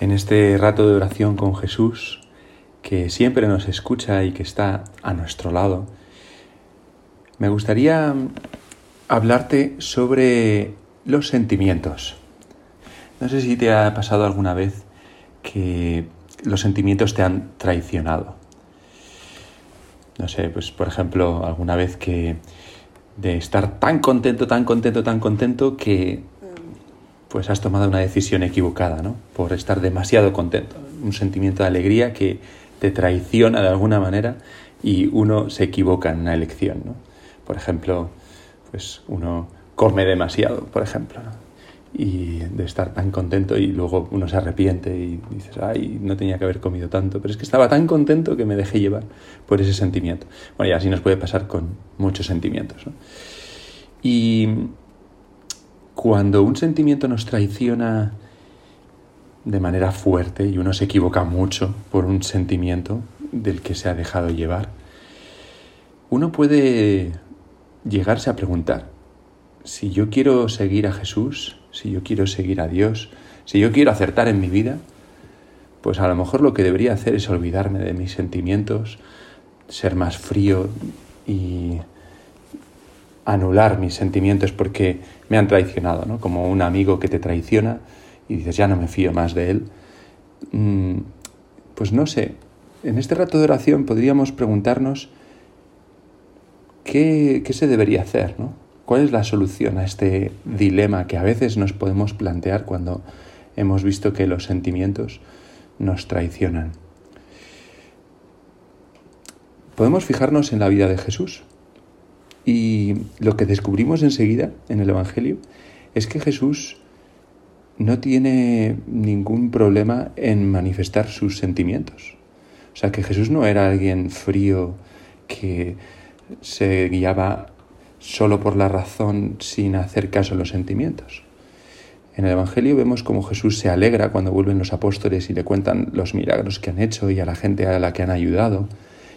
en este rato de oración con Jesús, que siempre nos escucha y que está a nuestro lado, me gustaría hablarte sobre los sentimientos. No sé si te ha pasado alguna vez que los sentimientos te han traicionado. No sé, pues por ejemplo, alguna vez que de estar tan contento, tan contento, tan contento que pues has tomado una decisión equivocada, ¿no? Por estar demasiado contento. Un sentimiento de alegría que te traiciona de alguna manera y uno se equivoca en una elección, ¿no? Por ejemplo, pues uno come demasiado, por ejemplo, y de estar tan contento y luego uno se arrepiente y dices, ay, no tenía que haber comido tanto, pero es que estaba tan contento que me dejé llevar por ese sentimiento. Bueno, y así nos puede pasar con muchos sentimientos. ¿no? Y cuando un sentimiento nos traiciona de manera fuerte y uno se equivoca mucho por un sentimiento del que se ha dejado llevar, uno puede llegarse a preguntar, si yo quiero seguir a Jesús, si yo quiero seguir a Dios, si yo quiero acertar en mi vida, pues a lo mejor lo que debería hacer es olvidarme de mis sentimientos, ser más frío y anular mis sentimientos porque me han traicionado, ¿no? Como un amigo que te traiciona y dices, ya no me fío más de él. Mm, pues no sé, en este rato de oración podríamos preguntarnos qué, qué se debería hacer, ¿no? ¿Cuál es la solución a este dilema que a veces nos podemos plantear cuando hemos visto que los sentimientos nos traicionan? Podemos fijarnos en la vida de Jesús y lo que descubrimos enseguida en el Evangelio es que Jesús no tiene ningún problema en manifestar sus sentimientos. O sea, que Jesús no era alguien frío que se guiaba solo por la razón sin hacer caso a los sentimientos. En el Evangelio vemos cómo Jesús se alegra cuando vuelven los apóstoles y le cuentan los milagros que han hecho y a la gente a la que han ayudado.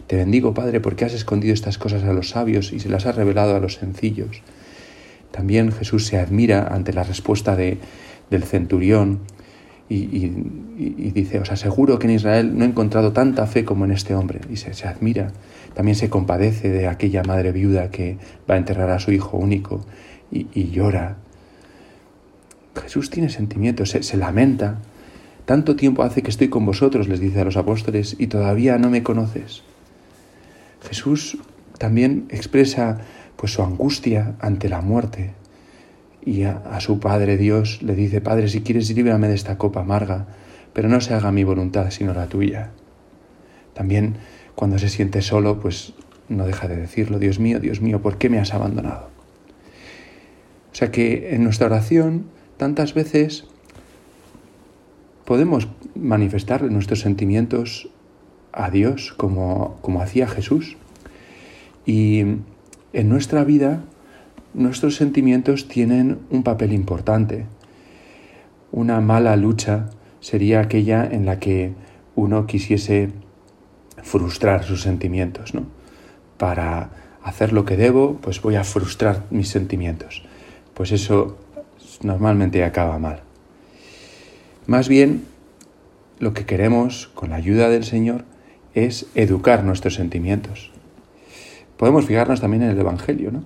Te bendigo, Padre, porque has escondido estas cosas a los sabios y se las has revelado a los sencillos. También Jesús se admira ante la respuesta de, del centurión y, dice, os aseguro que en Israel no he encontrado tanta fe como en este hombre. Y se, se admira. También se compadece de aquella madre viuda que va a enterrar a su hijo único y, llora. Jesús tiene sentimientos, se, se lamenta. Tanto tiempo hace que estoy con vosotros, les dice a los apóstoles, y todavía no me conoces. Jesús también expresa pues su angustia ante la muerte y a, su Padre Dios le dice, Padre, si quieres líbrame de esta copa amarga, pero no se haga mi voluntad sino la tuya. También cuando se siente solo, pues no deja de decirlo, Dios mío, Dios mío, ¿por qué me has abandonado? O sea que en nuestra oración tantas veces podemos manifestar nuestros sentimientos a Dios como, como hacía Jesús. Y en nuestra vida nuestros sentimientos tienen un papel importante. Una mala lucha sería aquella en la que uno quisiese frustrar sus sentimientos, ¿no? Para hacer lo que debo, pues voy a frustrar mis sentimientos. Pues eso normalmente acaba mal. Más bien, lo que queremos con la ayuda del Señor es educar nuestros sentimientos. Podemos fijarnos también en el Evangelio, ¿no?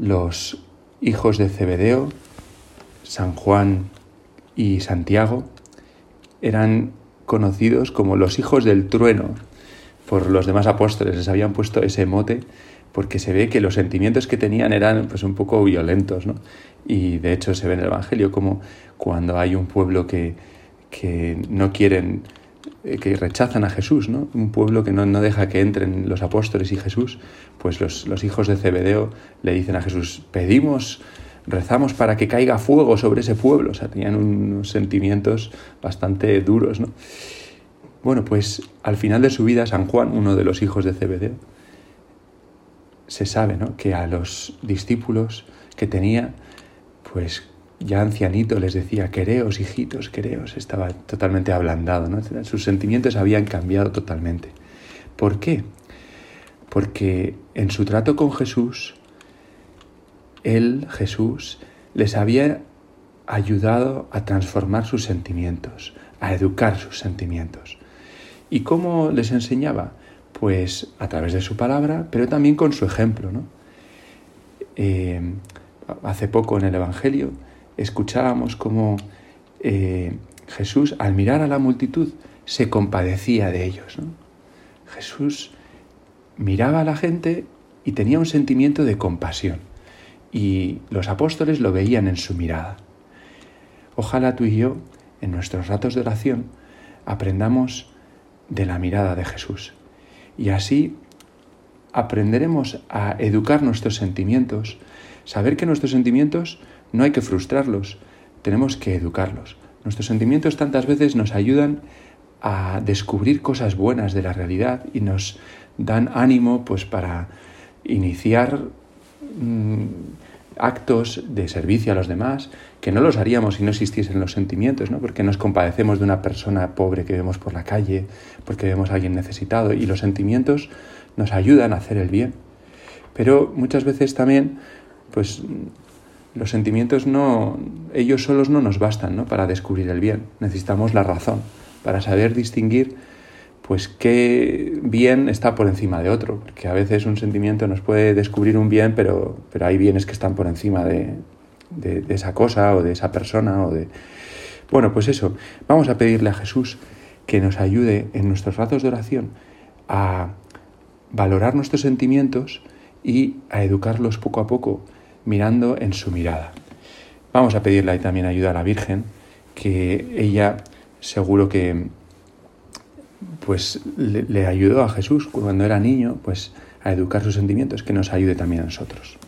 los hijos de Zebedeo, San Juan y Santiago, eran conocidos como los hijos del trueno por los demás apóstoles. Les habían puesto ese mote porque se ve que los sentimientos que tenían eran pues un poco violentos, ¿no? Y de hecho se ve en el Evangelio como cuando hay un pueblo que, que no quieren que rechazan a Jesús, ¿no? Un pueblo que no, deja que entren los apóstoles y Jesús, pues los, los, hijos de Zebedeo le dicen a Jesús, pedimos, rezamos para que caiga fuego sobre ese pueblo. O sea, tenían unos sentimientos bastante duros, ¿no? Bueno, pues al final de su vida, San Juan, uno de los hijos de Zebedeo, se sabe, ¿no? Que a los discípulos que tenía, pues ya ancianito les decía, quereos, hijitos, quereos. Estaba totalmente ablandado, ¿no? Sus sentimientos habían cambiado totalmente. ¿Por qué? Porque en su trato con Jesús, Él, Jesús, les había ayudado a transformar sus sentimientos, a educar sus sentimientos. ¿Y cómo les enseñaba? Pues a través de su palabra, pero también con su ejemplo. ¿no? Eh, hace poco en el Evangelio escuchábamos cómo eh, Jesús, al mirar a la multitud, se compadecía de ellos. Jesús miraba a la gente y tenía un sentimiento de compasión. Y los apóstoles lo veían en su mirada. Ojalá tú y yo, en nuestros ratos de oración, aprendamos de la mirada de Jesús. Y así aprenderemos a educar nuestros sentimientos, saber que nuestros sentimientos no hay que frustrarlos, tenemos que educarlos. Nuestros sentimientos tantas veces nos ayudan a descubrir cosas buenas de la realidad y nos dan ánimo pues para iniciar mm, actos de servicio a los demás que no los haríamos si no existiesen los sentimientos, ¿no? Porque nos compadecemos de una persona pobre que vemos por la calle, porque vemos a alguien necesitado y los sentimientos nos ayudan a hacer el bien. Pero muchas veces también pues los sentimientos no, ellos solos no nos bastan ¿no? para descubrir el bien. Necesitamos la razón para saber distinguir pues qué bien está por encima de otro. Porque a veces un sentimiento nos puede descubrir un bien, pero, pero hay bienes que están por encima de, de, de esa cosa o de esa persona o de... Bueno, pues eso, vamos a pedirle a Jesús que nos ayude en nuestros ratos de oración a valorar nuestros sentimientos y a educarlos poco a poco mirando en su mirada. Vamos a pedirle también ayuda a la Virgen, que ella seguro que pues le, le ayudó a Jesús cuando era niño, pues a educar sus sentimientos, que nos ayude también a nosotros.